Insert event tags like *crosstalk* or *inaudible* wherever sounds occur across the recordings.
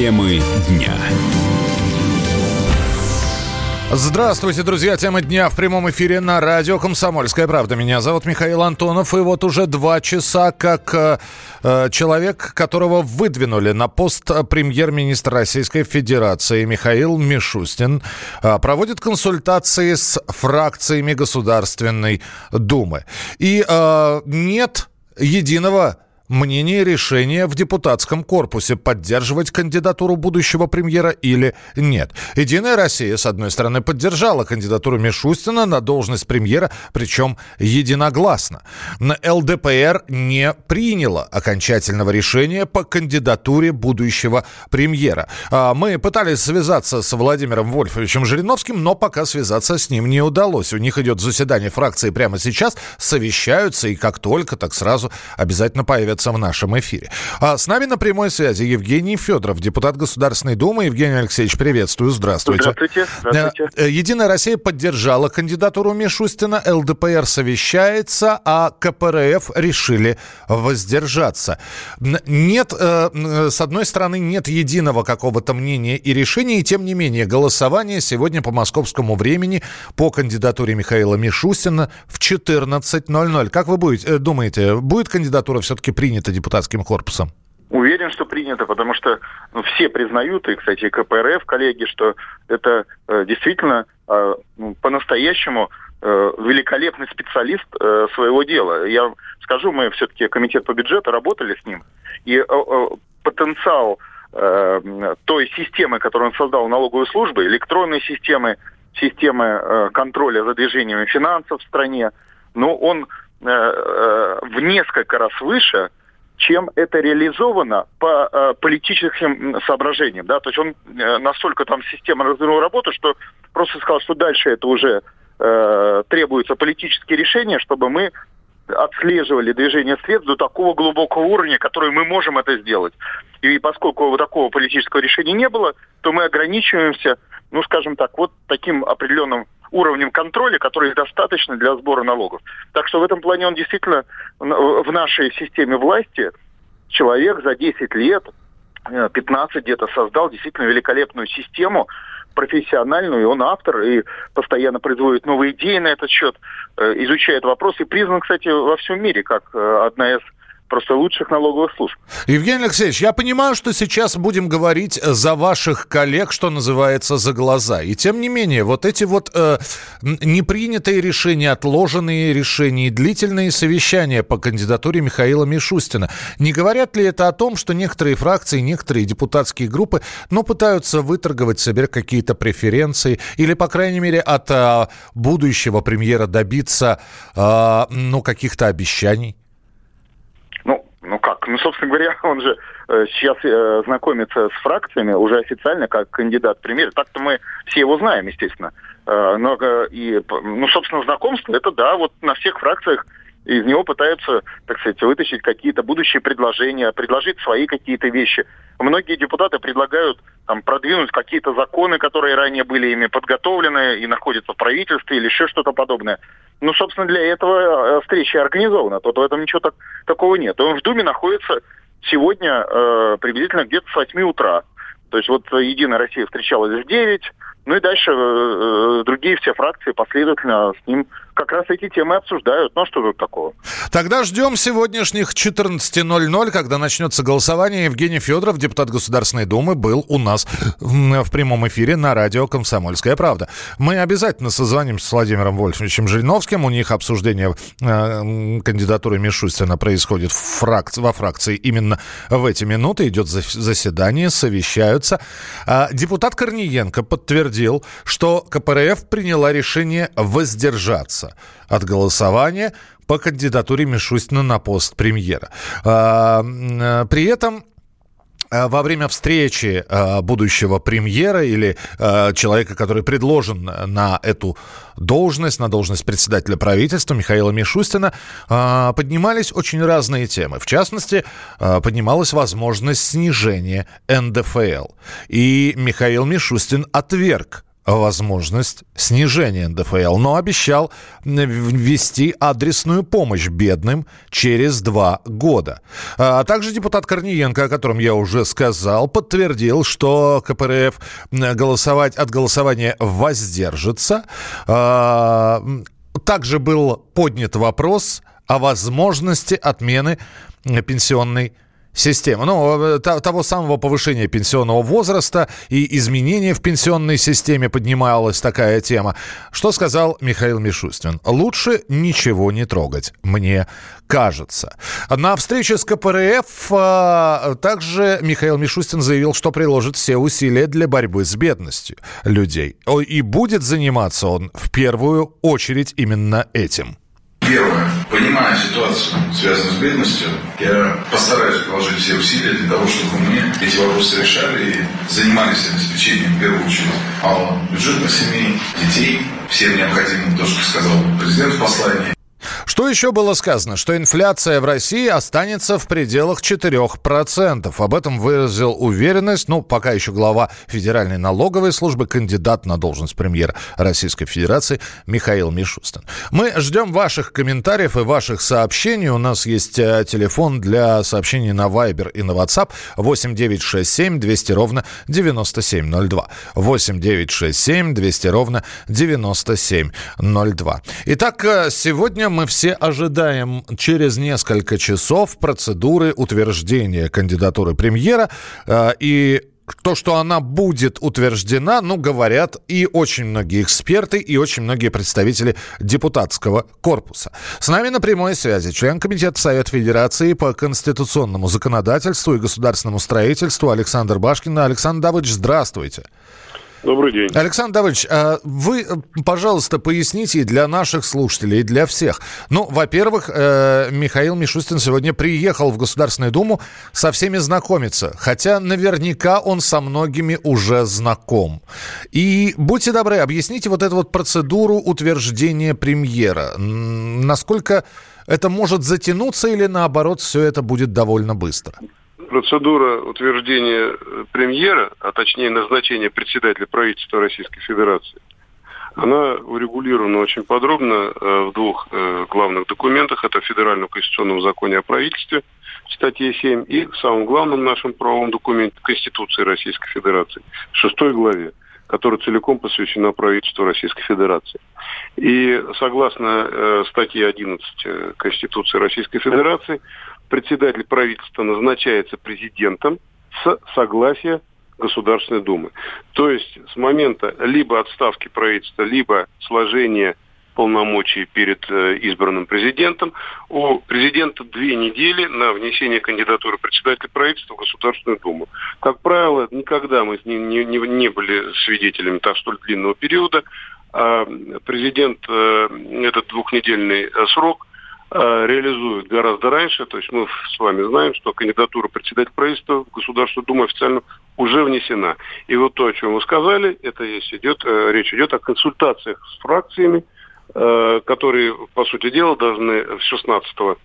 Темы дня. Здравствуйте, друзья. Тема дня в прямом эфире на радио «Комсомольская правда». Меня зовут Михаил Антонов. И вот уже два часа, как э, э человек, которого выдвинули на пост премьер-министра Российской Федерации Михаил Мишустин, э, проводит консультации с фракциями Государственной Думы. И э, нет единого мнение решения в депутатском корпусе поддерживать кандидатуру будущего премьера или нет. Единая Россия, с одной стороны, поддержала кандидатуру Мишустина на должность премьера, причем единогласно. На ЛДПР не приняла окончательного решения по кандидатуре будущего премьера. А, мы пытались связаться с Владимиром Вольфовичем Жириновским, но пока связаться с ним не удалось. У них идет заседание фракции прямо сейчас, совещаются, и как только, так сразу обязательно появятся появится в нашем эфире. А с нами на прямой связи Евгений Федоров, депутат Государственной Думы. Евгений Алексеевич, приветствую. Здравствуйте. Здравствуйте. Здравствуйте. Э, Единая Россия поддержала кандидатуру Мишустина, ЛДПР совещается, а КПРФ решили воздержаться. Нет, э, с одной стороны, нет единого какого-то мнения и решения, и тем не менее голосование сегодня по московскому времени по кандидатуре Михаила Мишустина в 14.00. Как вы будете, э, думаете, будет кандидатура все-таки принята? Принято депутатским корпусом? Уверен, что принято, потому что ну, все признают, и, кстати, КПРФ, коллеги, что это э, действительно э, ну, по-настоящему э, великолепный специалист э, своего дела. Я скажу, мы все-таки комитет по бюджету работали с ним, и э, э, потенциал э, той системы, которую он создал налоговой службы, электронной системы, системы э, контроля за движением финансов в стране, ну, он э, э, в несколько раз выше, чем это реализовано по э, политическим соображениям. Да? То есть он э, настолько там система развернул работу, что просто сказал, что дальше это уже э, требуются политические решения, чтобы мы отслеживали движение средств до такого глубокого уровня, который мы можем это сделать. И поскольку вот такого политического решения не было, то мы ограничиваемся, ну, скажем так, вот таким определенным уровнем контроля, который достаточно для сбора налогов. Так что в этом плане он действительно в нашей системе власти человек за 10 лет, 15 э, где-то создал действительно великолепную систему, профессиональную, и он автор, и постоянно производит новые идеи на этот счет, э, изучает вопросы, и признан, кстати, во всем мире как э, одна из просто лучших налоговых служб. Евгений Алексеевич, я понимаю, что сейчас будем говорить за ваших коллег, что называется, за глаза. И тем не менее, вот эти вот э, непринятые решения, отложенные решения длительные совещания по кандидатуре Михаила Мишустина, не говорят ли это о том, что некоторые фракции, некоторые депутатские группы, ну, пытаются выторговать себе какие-то преференции или, по крайней мере, от э, будущего премьера добиться, э, ну, каких-то обещаний? Ну как? Ну, собственно говоря, *laughs* он же э, сейчас э, знакомится с фракциями уже официально как кандидат в премьер. Так-то мы все его знаем, естественно. Э, но, э, и, ну, собственно, знакомство, это да, вот на всех фракциях из него пытаются, так сказать, вытащить какие-то будущие предложения, предложить свои какие-то вещи. Многие депутаты предлагают там, продвинуть какие-то законы, которые ранее были ими подготовлены и находятся в правительстве или еще что-то подобное. Ну, собственно, для этого э, встреча организована. Тут в этом ничего так, такого нет. Он в Думе находится сегодня э, приблизительно где-то с 8 утра. То есть вот Единая Россия встречалась в 9, ну и дальше э, э, другие все фракции последовательно с ним как раз эти темы обсуждают. Ну, а что тут такого? Тогда ждем сегодняшних 14.00, когда начнется голосование. Евгений Федоров, депутат Государственной Думы, был у нас в прямом эфире на радио «Комсомольская правда». Мы обязательно созвонимся с Владимиром Вольфовичем Жириновским. У них обсуждение э, кандидатуры Мишустина происходит в фрак... во фракции именно в эти минуты. Идет заседание, совещаются. А депутат Корниенко подтвердил, что КПРФ приняла решение воздержаться от голосования по кандидатуре Мишустина на пост премьера. А, при этом а, во время встречи а, будущего премьера или человека, который предложен на эту должность, на должность председателя правительства Михаила Мишустина, поднимались очень разные темы. В частности, поднималась возможность снижения НДФЛ. И Михаил Мишустин отверг возможность снижения НДФЛ, но обещал ввести адресную помощь бедным через два года. А также депутат Корниенко, о котором я уже сказал, подтвердил, что КПРФ голосовать от голосования воздержится. А, также был поднят вопрос о возможности отмены пенсионной системы, ну, того самого повышения пенсионного возраста и изменения в пенсионной системе поднималась такая тема. Что сказал Михаил Мишустин? Лучше ничего не трогать, мне кажется. На встрече с КПРФ а, также Михаил Мишустин заявил, что приложит все усилия для борьбы с бедностью людей. И будет заниматься он в первую очередь именно этим. Первое. Понимая ситуацию, связанную с бедностью, я постараюсь приложить все усилия для того, чтобы мы эти вопросы решали и занимались обеспечением, в первую очередь, малого бюджета семей, детей, всем необходимым, то, что сказал президент в послании. Что еще было сказано? Что инфляция в России останется в пределах 4%. Об этом выразил уверенность, ну, пока еще глава Федеральной налоговой службы, кандидат на должность премьера Российской Федерации Михаил Мишустин. Мы ждем ваших комментариев и ваших сообщений. У нас есть э, телефон для сообщений на Viber и на WhatsApp 8 967 200 ровно 9702. 8 967 200 ровно 9702. Итак, э, сегодня мы все ожидаем через несколько часов процедуры утверждения кандидатуры премьера. Э, и то, что она будет утверждена, ну, говорят и очень многие эксперты, и очень многие представители депутатского корпуса. С нами на прямой связи член Комитета Совета Федерации по конституционному законодательству и государственному строительству Александр Башкин. Александр Давыдович, здравствуйте. Добрый день. Александр Давыдович, а вы, пожалуйста, поясните для наших слушателей, и для всех. Ну, во-первых, э, Михаил Мишустин сегодня приехал в Государственную Думу со всеми знакомиться, хотя наверняка он со многими уже знаком. И будьте добры, объясните вот эту вот процедуру утверждения премьера. Насколько это может затянуться или наоборот все это будет довольно быстро? Процедура утверждения э, премьера, а точнее назначения председателя правительства Российской Федерации, она урегулирована очень подробно э, в двух э, главных документах. Это в Федеральном конституционном законе о правительстве, статье 7, и в самом главном нашем правовом документе Конституции Российской Федерации, в шестой главе которая целиком посвящена правительству Российской Федерации. И согласно э, статье 11 Конституции Российской Федерации, председатель правительства назначается президентом с согласия Государственной Думы. То есть с момента либо отставки правительства, либо сложения полномочий перед э, избранным президентом. У президента две недели на внесение кандидатуры председателя правительства в Государственную Думу. Как правило, никогда мы не, не, не были свидетелями так столь длинного периода. А президент э, этот двухнедельный э, срок реализуют гораздо раньше. То есть мы с вами знаем, что кандидатура председателя правительства в Государственную Думу официально уже внесена. И вот то, о чем вы сказали, это есть идет, э, речь идет о консультациях с фракциями, э, которые, по сути дела, должны 16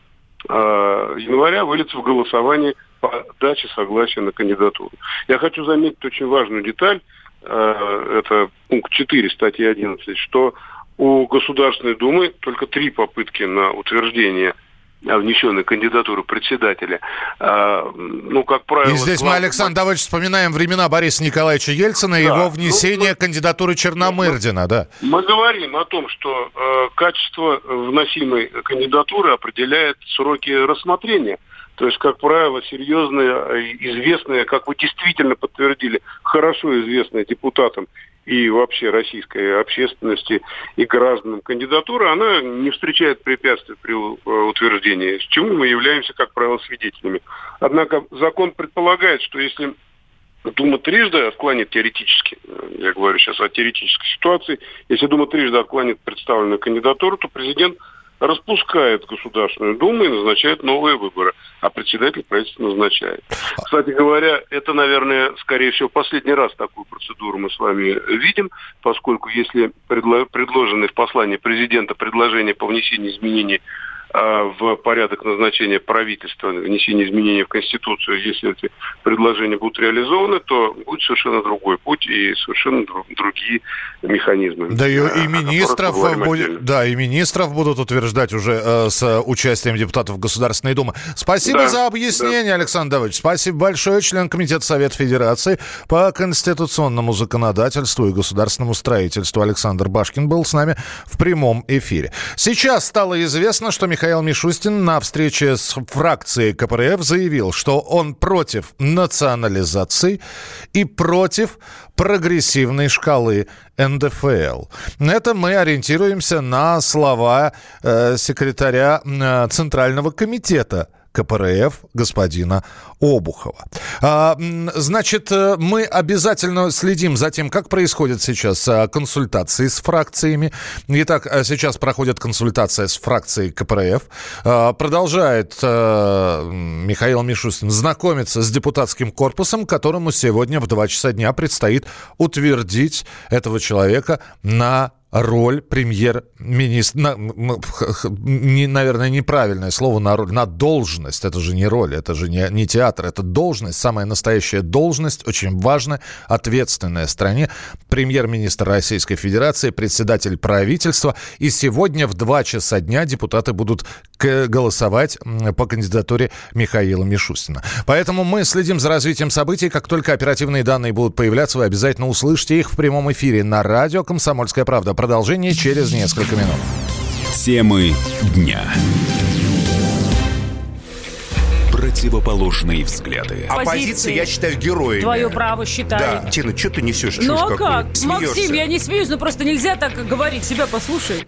января вылиться в голосование по даче согласия на кандидатуру. Я хочу заметить очень важную деталь, это пункт 4 статьи 11, что у Государственной Думы только три попытки на утверждение внесенной кандидатуры председателя. А, ну, как правило... И здесь глав... мы, Александр Давыдович, вспоминаем времена Бориса Николаевича Ельцина и да. его ну, внесение ну, кандидатуры Черномырдина, мы, да. Мы говорим о том, что э, качество вносимой кандидатуры определяет сроки рассмотрения. То есть, как правило, серьезные, известные, как вы действительно подтвердили, хорошо известные депутатам и вообще российской общественности и гражданам кандидатуры, она не встречает препятствий при э, утверждении, с чему мы являемся, как правило, свидетелями. Однако закон предполагает, что если Дума трижды отклонит теоретически, э, я говорю сейчас о теоретической ситуации, если Дума трижды отклонит представленную кандидатуру, то президент распускает Государственную Думу и назначает новые выборы, а председатель правительства назначает. Кстати говоря, это, наверное, скорее всего, последний раз такую процедуру мы с вами видим, поскольку если предложенное в послании президента предложение по внесению изменений в порядок назначения правительства, внесения изменений в Конституцию, если эти предложения будут реализованы, то будет совершенно другой путь и совершенно другие механизмы. Да и, и министров будет, да, и министров будут утверждать уже э, с участием депутатов Государственной Думы. Спасибо да, за объяснение, да. Александр Давыдович. Спасибо большое, член Комитета Совета Федерации по конституционному законодательству и государственному строительству Александр Башкин был с нами в прямом эфире. Сейчас стало известно, что Михаил Мишустин на встрече с фракцией КПРФ заявил, что он против национализации и против прогрессивной шкалы НДФЛ. Это мы ориентируемся на слова э, секретаря э, Центрального комитета КПРФ господина Обухова. А, значит, э, мы обязательно следим за тем, как происходят сейчас а, консультации с фракциями. Итак, а, сейчас проходит консультация с фракцией КПРФ. Продолжает Михаил Мишустин знакомиться с депутатским корпусом, которому сегодня в 2 часа дня предстоит утвердить этого человека на роль премьер-министра, наверное, неправильное слово на роль, на должность. Это же не роль, это же не, не театр, это должность, самая настоящая должность, очень важная, ответственная стране. Премьер-министр Российской Федерации, председатель правительства. И сегодня в 2 часа дня депутаты будут голосовать по кандидатуре Михаила Мишустина. Поэтому мы следим за развитием событий. Как только оперативные данные будут появляться, вы обязательно услышите их в прямом эфире на радио «Комсомольская правда». Продолжение через несколько минут. Темы дня противоположные взгляды. Оппозиция, я считаю, героями. Твое право считаю. Да. Тина, что ты несешь? Ну а как? Смеешься. Максим, я не смеюсь, но просто нельзя так говорить. Себя послушай.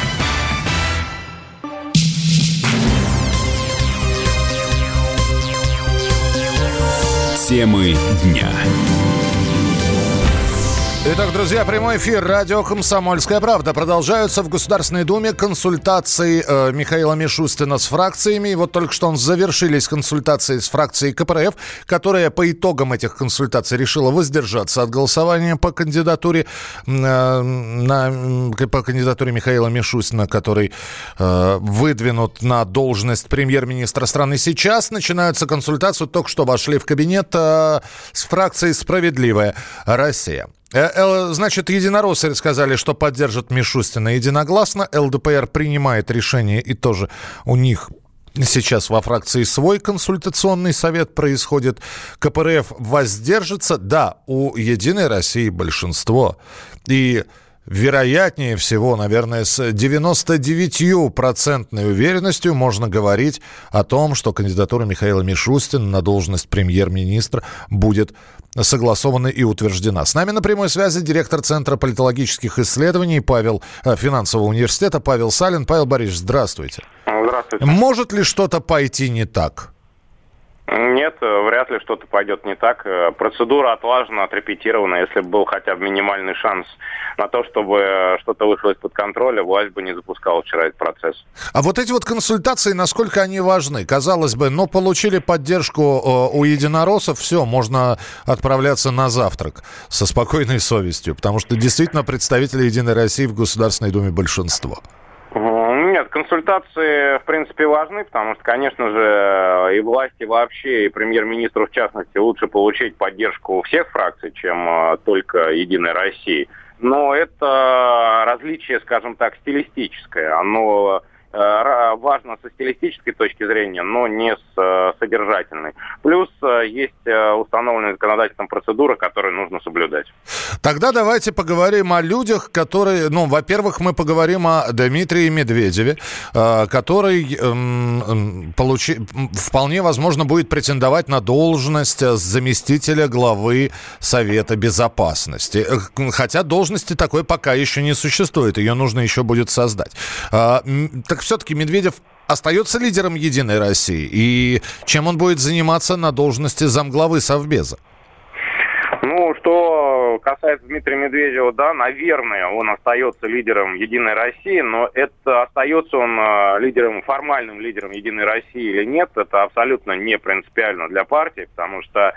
Темы дня. Итак, друзья, прямой эфир радио «Комсомольская правда». Продолжаются в Государственной Думе консультации э, Михаила Мишустина с фракциями. И вот только что он завершились консультации с фракцией КПРФ, которая по итогам этих консультаций решила воздержаться от голосования по кандидатуре, э, на, по кандидатуре Михаила Мишустина, который э, выдвинут на должность премьер-министра страны. Сейчас начинаются консультации. Только что вошли в кабинет э, с фракцией «Справедливая Россия». Э, э, значит, единороссы сказали, что поддержат Мишустина единогласно. ЛДПР принимает решение, и тоже у них Сейчас во фракции свой консультационный совет происходит. КПРФ воздержится. Да, у «Единой России» большинство. И вероятнее всего, наверное, с 99% уверенностью можно говорить о том, что кандидатура Михаила Мишустина на должность премьер-министра будет согласована и утверждена. С нами на прямой связи директор Центра политологических исследований Павел э, финансового университета Павел Салин. Павел Борисович, здравствуйте. Здравствуйте. Может ли что-то пойти не так? Нет, э, вряд ли что-то пойдет не так. Э, процедура отлажена, отрепетирована. Если бы был хотя бы минимальный шанс на то, чтобы э, что-то вышло из-под контроля, власть бы не запускала вчера этот процесс. А вот эти вот консультации, насколько они важны? Казалось бы, но получили поддержку у единороссов, все, можно отправляться на завтрак со спокойной совестью, потому что действительно представители «Единой России» в Государственной Думе большинство. Нет, консультации, в принципе, важны, потому что, конечно же, и власти вообще, и премьер-министру в частности, лучше получить поддержку всех фракций, чем э, только «Единой России». Но это различие, скажем так, стилистическое. Оно э, важно со стилистической точки зрения, но не с э, содержательной. Плюс э, есть установленная законодательством процедура, которую нужно соблюдать. Тогда давайте поговорим о людях, которые, ну, во-первых, мы поговорим о Дмитрии Медведеве, который эм, получи, вполне возможно будет претендовать на должность заместителя главы Совета Безопасности. Хотя должности такой пока еще не существует, ее нужно еще будет создать. Так все-таки Медведев остается лидером «Единой России»? И чем он будет заниматься на должности замглавы Совбеза? Ну, что касается Дмитрия Медведева, да, наверное, он остается лидером Единой России, но это остается он э, лидером, формальным лидером Единой России или нет, это абсолютно не принципиально для партии, потому что а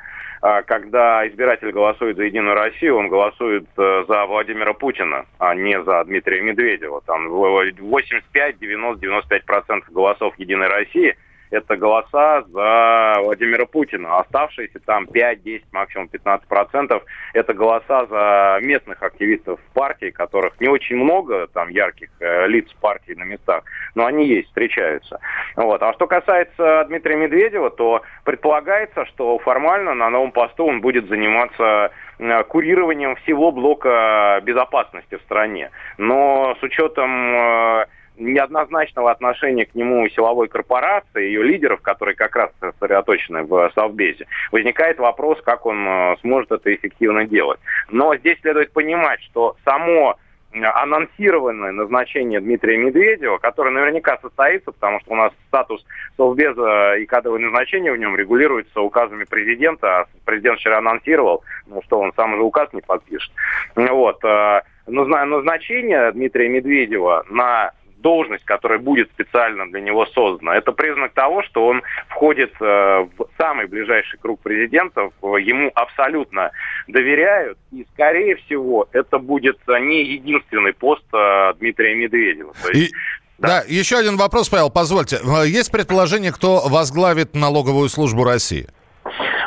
когда избиратель голосует за Единую Россию, он голосует э, за Владимира Путина, а не за Дмитрия Медведева. Там 85, 90, 95% голосов Единой России – это голоса за Владимира Путина. Оставшиеся там 5, 10, максимум 15 процентов это голоса за местных активистов партии, которых не очень много, там ярких э, лиц партии на местах, но они есть, встречаются. Вот. А что касается Дмитрия Медведева, то предполагается, что формально на новом посту он будет заниматься э, курированием всего блока безопасности в стране. Но с учетом э, неоднозначного отношения к нему силовой корпорации, ее лидеров, которые как раз сосредоточены в Совбезе, возникает вопрос, как он э, сможет это эффективно делать. Но здесь следует понимать, что само анонсированное назначение Дмитрия Медведева, которое наверняка состоится, потому что у нас статус Совбеза и кадровое назначение в нем регулируется указами президента. А президент вчера анонсировал, ну что он сам же указ не подпишет. Вот. Э, назначение Дмитрия Медведева на должность, которая будет специально для него создана, это признак того, что он входит э, в самый ближайший круг президентов, ему абсолютно доверяют, и, скорее всего, это будет не единственный пост э, Дмитрия Медведева. То есть, и... Да. да, еще один вопрос, Павел, позвольте. Э, есть предположение, кто возглавит налоговую службу России?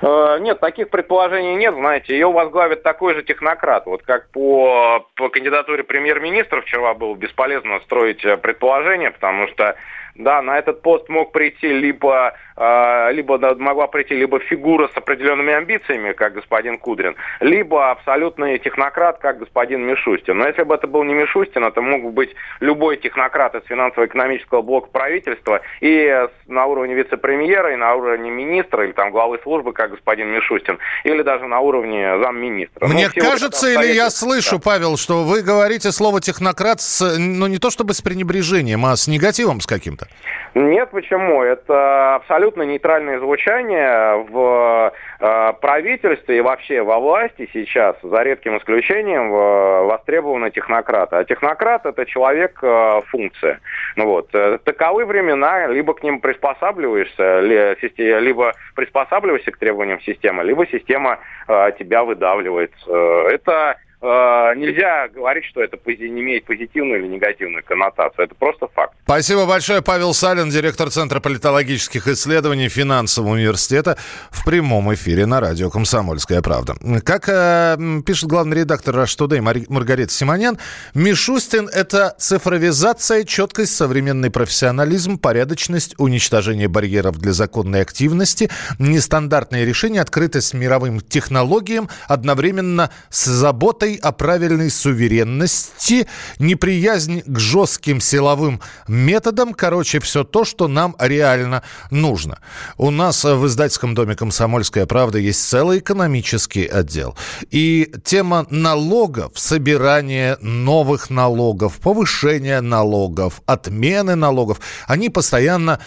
Э, нет, таких предположений нет, знаете, ее возглавит такой же технократ. Вот как по, по кандидатуре премьер-министра вчера было бесполезно строить э, предположения, потому что да, на этот пост мог прийти либо, либо могла прийти либо фигура с определенными амбициями, как господин Кудрин, либо абсолютный технократ, как господин Мишустин. Но если бы это был не Мишустин, это мог быть любой технократ из финансово-экономического блока правительства и на уровне вице-премьера, и на уровне министра, или там главы службы, как господин Мишустин, или даже на уровне замминистра. Мне ну, кажется, или я слышу, Павел, что вы говорите слово технократ, с, ну не то чтобы с пренебрежением, а с негативом с каким-то. Нет, почему? Это абсолютно нейтральное звучание в э, правительстве и вообще во власти сейчас, за редким исключением, востребованы технократы. А технократ – это человек-функция. Э, ну вот. Э, таковы времена, либо к ним приспосабливаешься, либо приспосабливаешься к требованиям системы, либо система тебя выдавливает. Это Э, нельзя говорить, что это не имеет позитивную или негативную коннотацию. Это просто факт. Спасибо большое. Павел Салин, директор Центра политологических исследований Финансового университета в прямом эфире на радио «Комсомольская правда». Как э, пишет главный редактор «Rush Today» Мар- Маргарита Симонян, Мишустин – это цифровизация, четкость, современный профессионализм, порядочность, уничтожение барьеров для законной активности, нестандартные решения, открытость мировым технологиям, одновременно с заботой заботой о правильной суверенности, неприязнь к жестким силовым методам, короче, все то, что нам реально нужно. У нас в издательском доме «Комсомольская правда» есть целый экономический отдел. И тема налогов, собирания новых налогов, повышения налогов, отмены налогов, они постоянно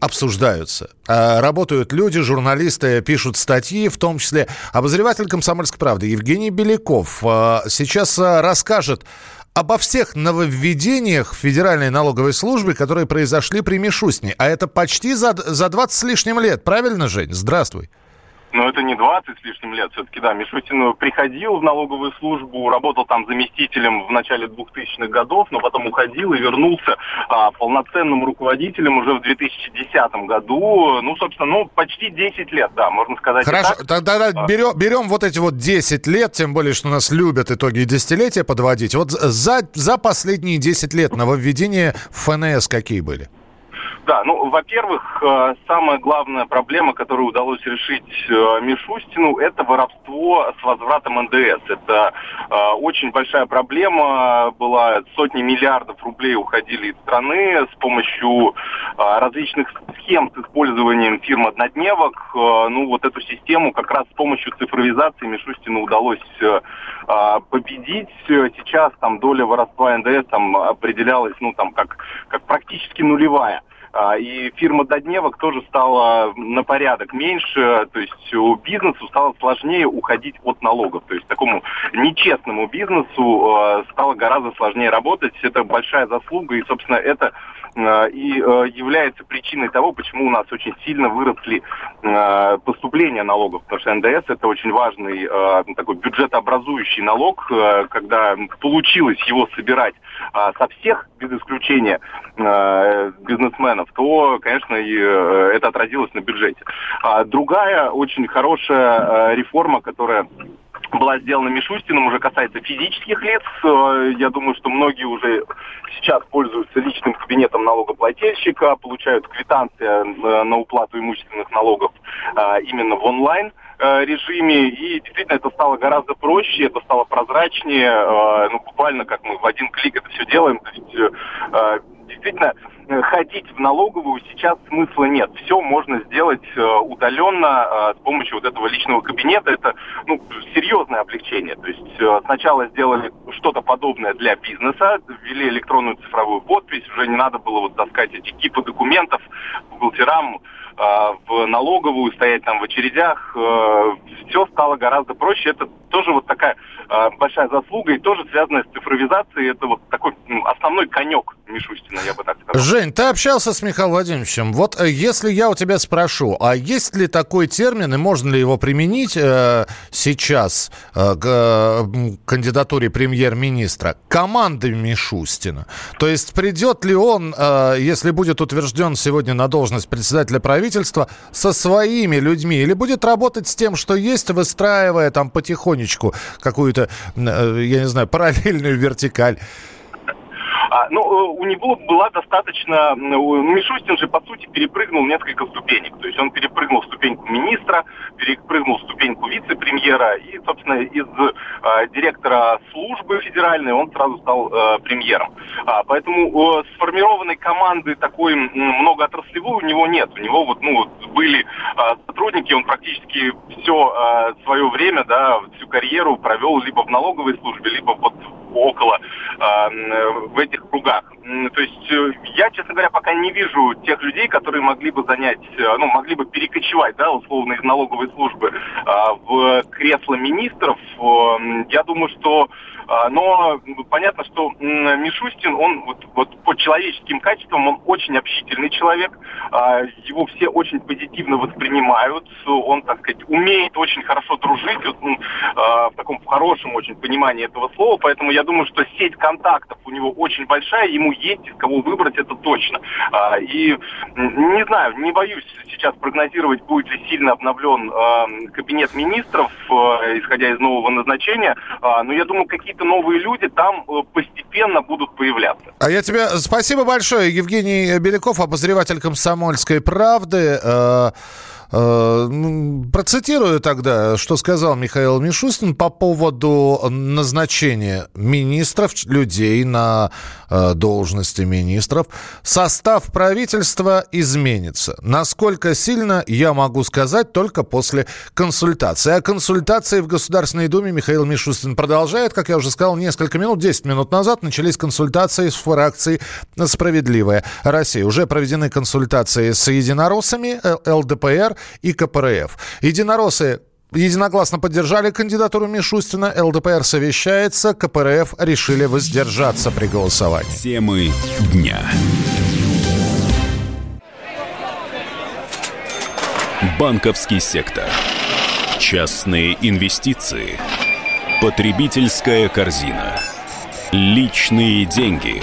обсуждаются. А, работают люди, журналисты, пишут статьи, в том числе обозреватель «Комсомольской правды» Евгений Беляков а, сейчас а, расскажет обо всех нововведениях Федеральной налоговой службе, которые произошли при Мишустине. А это почти за, за 20 с лишним лет. Правильно, Жень? Здравствуй. Но это не 20 с лишним лет все-таки, да. Мишустин приходил в налоговую службу, работал там заместителем в начале 2000-х годов, но потом уходил и вернулся а, полноценным руководителем уже в 2010 году. Ну, собственно, ну, почти 10 лет, да, можно сказать. Хорошо, тогда А. берем, берем вот эти вот 10 лет, тем более, что нас любят итоги десятилетия подводить. Вот за, за последние 10 лет нововведения в ФНС какие были? Да, ну, во-первых, э, самая главная проблема, которую удалось решить э, Мишустину, это воровство с возвратом НДС. Это э, очень большая проблема была. Сотни миллиардов рублей уходили из страны с помощью различных схем с использованием фирм однодневок. Ну, вот эту систему как раз с помощью цифровизации Мишустину удалось победить. Сейчас там доля воровства НДС там определялась, ну, там, как, как практически нулевая. А, И фирма Додневок тоже стала на порядок меньше, то есть у бизнесу стало сложнее уходить от налогов. То есть такому нечестному бизнесу э, стало гораздо сложнее работать. Это большая заслуга, и, собственно, это э, и является причиной того, почему у нас очень сильно выросли поступления налогов. Потому что НДС это очень важный такой бюджетообразующий налог, когда получилось его собирать а, со всех, без исключения, э, бизнесменов, то, конечно, и э, это отразилось на бюджете. А другая очень хорошая э, реформа, которая была сделана Мишустиным, уже касается физических лиц. Я думаю, что многие уже сейчас пользуются личным кабинетом налогоплательщика, получают квитанции на уплату имущественных налогов именно в онлайн режиме, и действительно это стало гораздо проще, это стало прозрачнее, э, ну, буквально как мы в один клик это все делаем, то есть э, э, действительно э, ходить в налоговую сейчас смысла нет. Все можно сделать э, удаленно э, с помощью вот этого личного кабинета. Это ну, серьезное облегчение. То есть э, сначала сделали что-то подобное для бизнеса, ввели электронную цифровую подпись, уже не надо было вот таскать эти кипы документов бухгалтерам э, в налоговую, стоять там в очередях. Все стало гораздо проще. Это тоже вот такая э, большая заслуга и тоже связанная с цифровизацией. Это вот такой основной конек Мишустина, я бы так сказал. Жень, ты общался с Михаилом Владимировичем. Вот э, если я у тебя спрошу, а есть ли такой термин и можно ли его применить э, сейчас э, к э, кандидатуре премьер-министра? Команды Мишустина. То есть придет ли он, э, если будет утвержден сегодня на должность председателя правительства, со своими людьми или будет работать с тем, что есть, выстраивая там потихонечку какую-то, э, я не знаю, *laughs* параллельную вертикаль? А, ну, э, у него была достаточно... Мишустин же, по сути, перепрыгнул несколько ступенек. То есть он перепрыгнул ступеньку министра, перепрыгнул ступеньку вице-премьера и, собственно, из э, директора службы федеральной он сразу стал э, премьером. А, поэтому э, сформированной команды такой многоотраслевой у него нет. У него вот, ну, вот были э, сотрудники, он практически все свое время, да, всю карьеру провел либо в налоговой службе, либо вот около э, в этих lugar. То есть э, я, честно говоря, пока не вижу тех людей, которые могли бы занять, э, ну, могли бы перекочевать, да, условно, из налоговой службы э, в кресло министров. Э, Я думаю, что а, но понятно, что Мишустин, он вот, вот по человеческим качествам, он очень общительный человек, а, его все очень позитивно воспринимают, он, так сказать, умеет очень хорошо дружить, вот, а, в таком хорошем очень понимании этого слова, поэтому я думаю, что сеть контактов у него очень большая, ему есть из кого выбрать, это точно. А, И не знаю, не боюсь сейчас прогнозировать, будет ли сильно обновлен а, кабинет министров, а, исходя из нового назначения, но я думаю, какие-то новые люди там э, постепенно будут появляться. А я тебе спасибо большое, Евгений Беляков, обозреватель комсомольской правды. Процитирую тогда, что сказал Михаил Мишустин по поводу назначения министров, людей на э, должности министров. Состав правительства изменится. Насколько сильно, я могу сказать только после консультации. А консультации в Государственной Думе Михаил Мишустин продолжает. Как я уже сказал, несколько минут, 10 минут назад начались консультации с фракцией «Справедливая Россия». Уже проведены консультации с единороссами э, ЛДПР и КПРФ. Единороссы единогласно поддержали кандидатуру Мишустина. ЛДПР совещается. КПРФ решили воздержаться при голосовании. Темы дня. Банковский сектор. Частные инвестиции. Потребительская корзина. Личные деньги.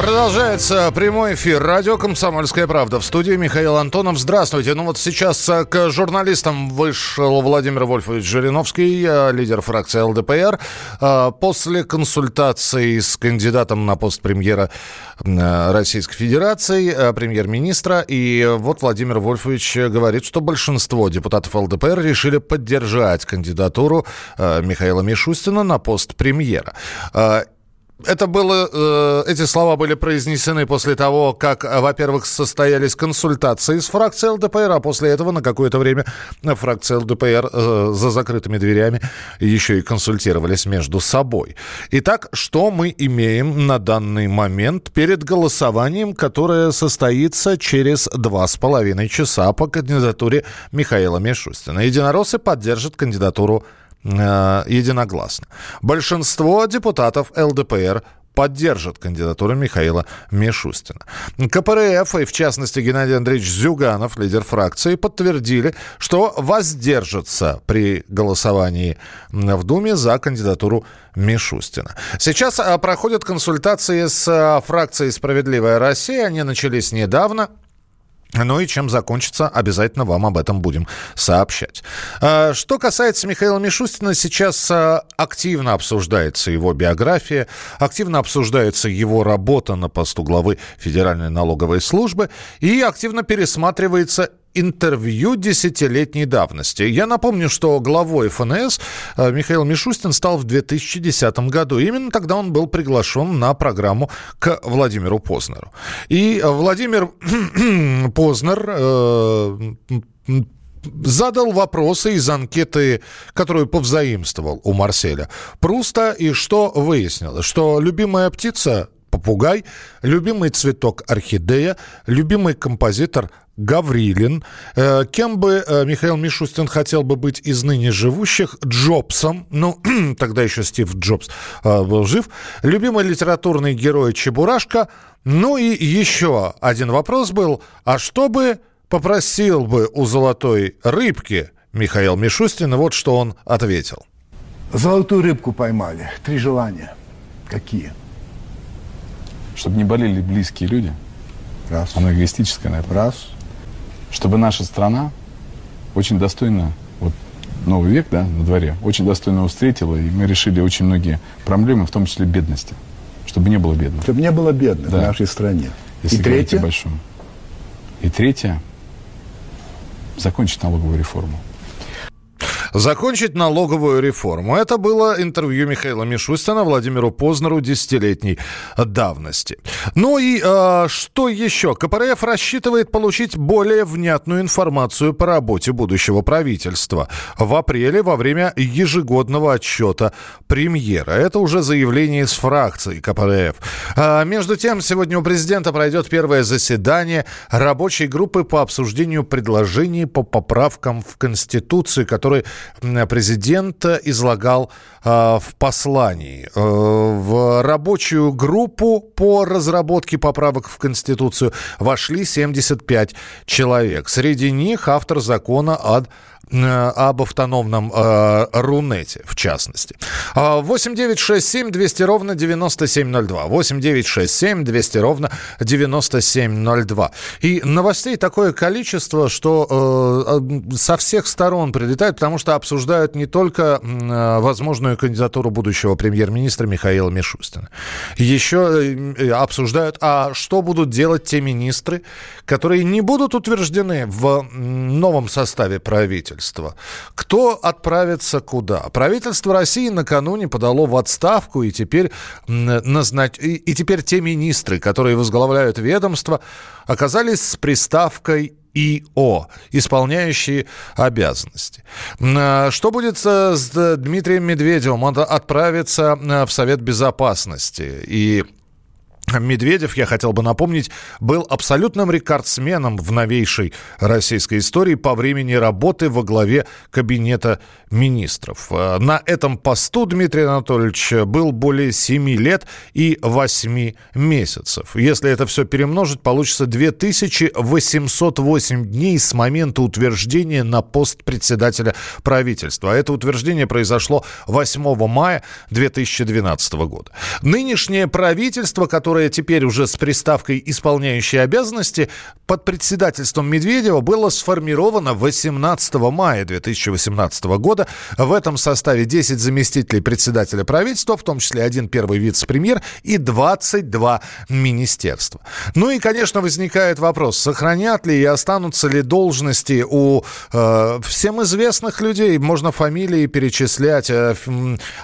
Продолжается прямой эфир. Радио «Комсомольская правда». В студии Михаил Антонов. Здравствуйте. Ну вот сейчас э, к журналистам вышел Владимир Вольфович Жириновский, э, лидер фракции ЛДПР. Э, после консультации с кандидатом на пост премьера Российской Федерации, премьер-министра. И вот Владимир Вольфович говорит, что большинство депутатов ЛДПР решили поддержать кандидатуру Михаила Мишустина на пост премьера. Это было, э, эти слова были произнесены после того, как, во-первых, состоялись консультации с фракцией ЛДПР, а после этого на какое-то время фракция ЛДПР э, за закрытыми дверями еще и консультировались между собой. Итак, что мы имеем на данный момент перед голосованием, которое состоится через два с половиной часа по кандидатуре Михаила Мишустина? Единороссы поддержат кандидатуру Э, единогласно. Большинство депутатов ЛДПР поддержат кандидатуру Михаила Мишустина. КПРФ и, в частности, Геннадий Андреевич Зюганов, лидер фракции, подтвердили, что воздержатся при голосовании в Думе за кандидатуру Мишустина. Сейчас э, проходят консультации с э, фракцией «Справедливая Россия». Они начались недавно. Ну и чем закончится, обязательно вам об этом будем сообщать. А, что касается Михаила Мишустина, сейчас а, активно обсуждается его биография, активно обсуждается его работа на посту главы Федеральной налоговой службы и активно пересматривается интервью десятилетней давности. Я напомню, что главой ФНС э, Михаил Мишустин стал в 2010 году. Именно тогда он был приглашен на программу к Владимиру Познеру. И Владимир *clears throat* Познер э, задал вопросы из анкеты, которую повзаимствовал у Марселя Пруста, и что выяснилось? Что любимая птица попугай, любимый цветок орхидея, любимый композитор Гаврилин. Э, кем бы э, Михаил Мишустин хотел бы быть из ныне живущих? Джобсом. Ну, *clears throat* тогда еще Стив Джобс э, был жив. Любимый литературный герой Чебурашка. Ну и еще один вопрос был. А что бы попросил бы у золотой рыбки Михаил Мишустин? Вот что он ответил. Золотую рыбку поймали. Три желания. Какие? Чтобы не болели близкие люди. Раз. Оно эгоистическое, наверное. Раз чтобы наша страна очень достойно, вот новый век, да, на дворе, очень достойно встретила, и мы решили очень многие проблемы, в том числе бедности, чтобы не было бедных. Чтобы не было бедных да. в нашей стране. Если и третье? Большом. И третье, закончить налоговую реформу закончить налоговую реформу. Это было интервью Михаила Мишустина Владимиру Познеру десятилетней давности. Ну и э, что еще? КПРФ рассчитывает получить более внятную информацию по работе будущего правительства в апреле во время ежегодного отчета премьера. Это уже заявление из фракции КПРФ. А, между тем, сегодня у президента пройдет первое заседание рабочей группы по обсуждению предложений по поправкам в Конституцию, которые президент излагал а, в послании. Э, в рабочую группу по разработке поправок в Конституцию вошли 75 человек. Среди них автор закона о Э, об автономном э, Рунете, в частности. 8 9 6 7 200 ровно 9702. 8 9 6 7 200 ровно 9702. И новостей такое количество, что э, со всех сторон прилетают, потому что обсуждают не только э, возможную кандидатуру будущего премьер-министра Михаила Мишустина. Еще э, обсуждают, а что будут делать те министры, которые не будут утверждены в новом составе правительства правительства. Кто отправится куда? Правительство России накануне подало в отставку, и теперь, назнач... и теперь те министры, которые возглавляют ведомство, оказались с приставкой ИО, исполняющие обязанности. А, что будет с Дмитрием Медведевым? Он отправится в Совет Безопасности. И Медведев, я хотел бы напомнить, был абсолютным рекордсменом в новейшей российской истории по времени работы во главе кабинета министров. Э, на этом посту Дмитрий Анатольевич был более 7 лет и 8 месяцев. Если это все перемножить, получится 2808 дней с момента утверждения на пост председателя правительства. А это утверждение произошло 8 мая 2012 года. Нынешнее правительство, которое которое теперь уже с приставкой «исполняющие обязанности» под председательством Медведева было сформировано 18 мая 2018 года. В этом составе 10 заместителей председателя правительства, в том числе один первый вице-премьер и 22 министерства. Ну и, конечно, возникает вопрос, сохранят ли и останутся ли должности у э, всем известных людей, можно фамилии перечислять, э,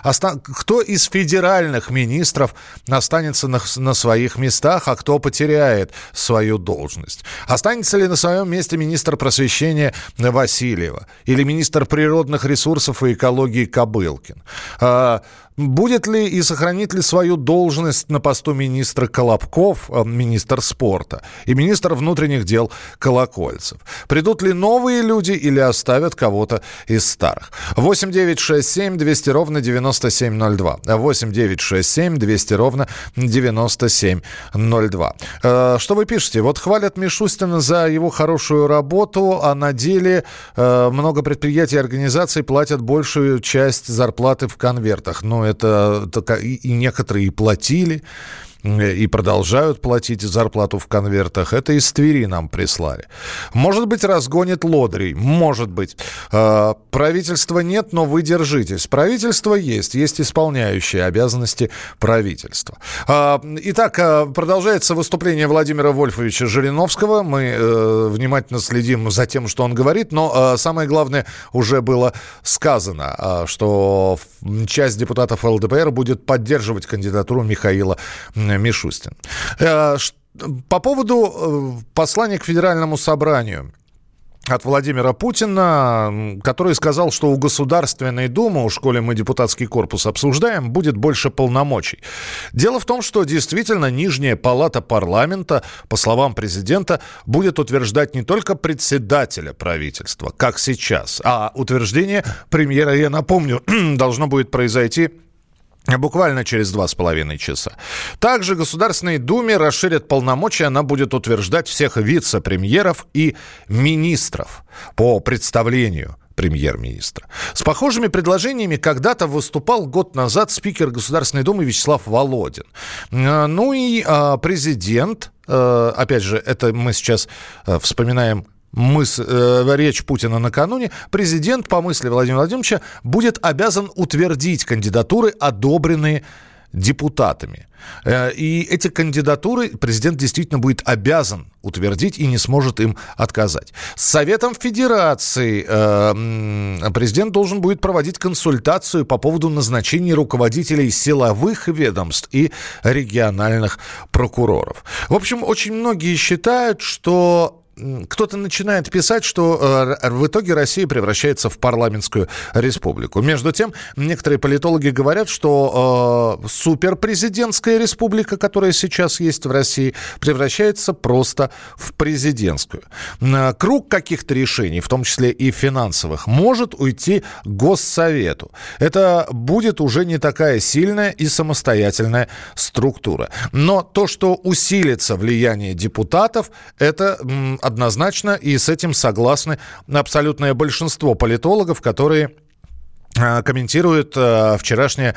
оста- кто из федеральных министров останется на, на своих местах, а кто потеряет свою должность. Останется ли на своем месте министр просвещения Васильева или министр природных ресурсов и экологии Кобылкин? Будет ли и сохранит ли свою должность на посту министра Колобков, э, министр спорта, и министр внутренних дел Колокольцев? Придут ли новые люди или оставят кого-то из старых? 8 9 6 7 200 ровно 9702. 8 9 6 7 200 ровно 9702. Э, что вы пишете? Вот хвалят Мишустина за его хорошую работу, а на деле э, много предприятий и организаций платят большую часть зарплаты в конвертах. Ну, это, это и некоторые и платили и продолжают платить зарплату в конвертах. Это из Твери нам прислали. Может быть, разгонит лодырей. Может быть. Э, правительства нет, но вы держитесь. Правительство есть. Есть исполняющие обязанности правительства. Э, итак, э, продолжается выступление Владимира Вольфовича Жириновского. Мы внимательно следим за тем, что он говорит. Но самое главное уже было сказано, что часть депутатов ЛДПР будет поддерживать кандидатуру Михаила Мишустин. Э, по поводу э, послания к Федеральному собранию от Владимира Путина, который сказал, что у Государственной Думы, у школе мы депутатский корпус обсуждаем, будет больше полномочий. Дело в том, что действительно нижняя палата парламента, по словам президента, будет утверждать не только председателя правительства, как сейчас, а утверждение премьера, я напомню, *clears throat* должно будет произойти Буквально через два с половиной часа. Также Государственной Думе расширят полномочия. Она будет утверждать всех вице-премьеров и министров по представлению премьер-министра. С похожими предложениями когда-то выступал год назад спикер Государственной Думы Вячеслав Володин. Э, ну и а, президент, э, опять же, это мы сейчас э, вспоминаем мыс, э, речь Путина накануне, президент, по мысли Владимира Владимировича, будет обязан утвердить кандидатуры, одобренные депутатами. Э, и эти кандидатуры президент действительно будет обязан утвердить и не сможет им отказать. С Советом Федерации э, президент должен будет проводить консультацию по поводу назначения руководителей силовых ведомств и региональных прокуроров. В общем, очень многие считают, что кто-то начинает писать, что э, в итоге Россия превращается в парламентскую республику. Между тем, некоторые политологи говорят, что э, суперпрезидентская республика, которая сейчас есть в России, превращается просто в президентскую. Э, круг каких-то решений, в том числе и финансовых, может уйти Госсовету. Это будет уже не такая сильная и самостоятельная структура. Но то, что усилится влияние депутатов, это однозначно, и с этим согласны абсолютное большинство политологов, которые э, комментируют э, вчерашнее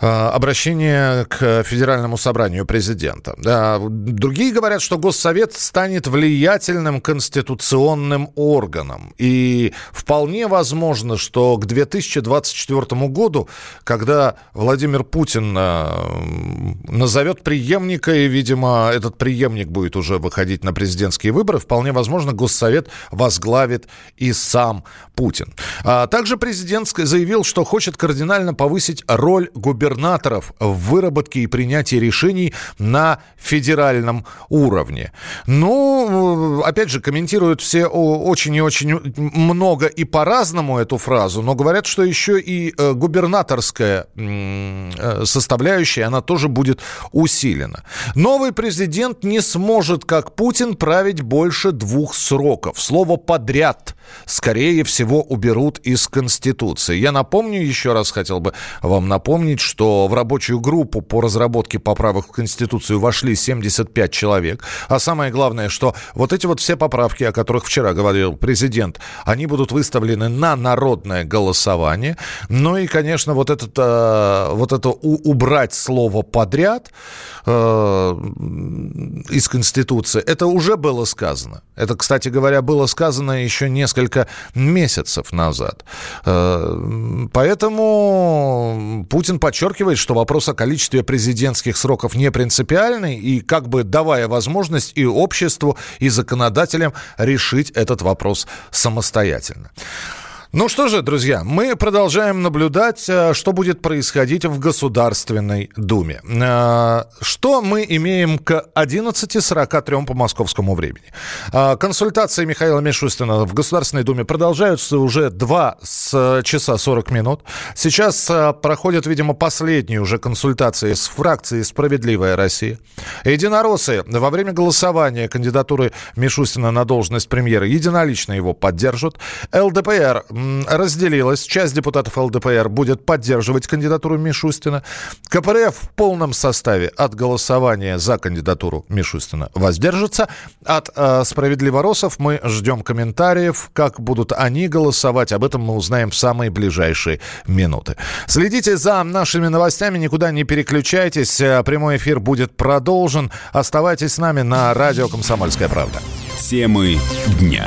обращение к Федеральному собранию президента. Другие говорят, что Госсовет станет влиятельным конституционным органом. И вполне возможно, что к 2024 году, когда Владимир Путин э, назовет преемника, и, видимо, этот преемник будет уже выходить на президентские выборы, вполне возможно, Госсовет возглавит и сам Путин. А также президент заявил, что хочет кардинально повысить роль губернатора губернаторов в выработке и принятии решений на федеральном уровне. Ну, опять же, комментируют все очень и очень много и по-разному эту фразу, но говорят, что еще и э, губернаторская э, составляющая, она тоже будет усилена. Новый президент не сможет, как Путин, править больше двух сроков. Слово «подряд» скорее всего уберут из Конституции. Я напомню, еще раз хотел бы вам напомнить, что в рабочую группу по разработке поправок в Конституцию вошли 75 человек. А самое главное, что вот эти вот все поправки, о которых вчера говорил президент, они будут выставлены на народное голосование. Ну и, конечно, вот, этот, э, вот это у, убрать слово «подряд» э, из Конституции, это уже было сказано. Это, кстати говоря, было сказано еще несколько месяцев назад. Э, поэтому Путин подчеркивает, что вопрос о количестве президентских сроков не принципиальный и как бы давая возможность и обществу, и законодателям решить этот вопрос самостоятельно. Ну что же, друзья, мы продолжаем наблюдать, э, что будет происходить в Государственной Думе. Э, что мы имеем к 11.43 по московскому времени? Э, консультации Михаила Мишустина в Государственной Думе продолжаются уже 2 часа 40 минут. Сейчас проходят, видимо, последние уже консультации с фракцией «Справедливая Россия». Единороссы во время голосования кандидатуры Мишустина на должность премьера единолично его поддержат. ЛДПР разделилась. Часть депутатов ЛДПР будет поддерживать кандидатуру Мишустина. КПРФ в полном составе от голосования за кандидатуру Мишустина воздержится. От э, «Справедливоросов» мы ждем комментариев. Как будут они голосовать, об этом мы узнаем в самые ближайшие минуты. Следите за нашими новостями, никуда не переключайтесь. Э, прямой эфир будет продолжен. Оставайтесь с нами на радио «Комсомольская правда». Темы дня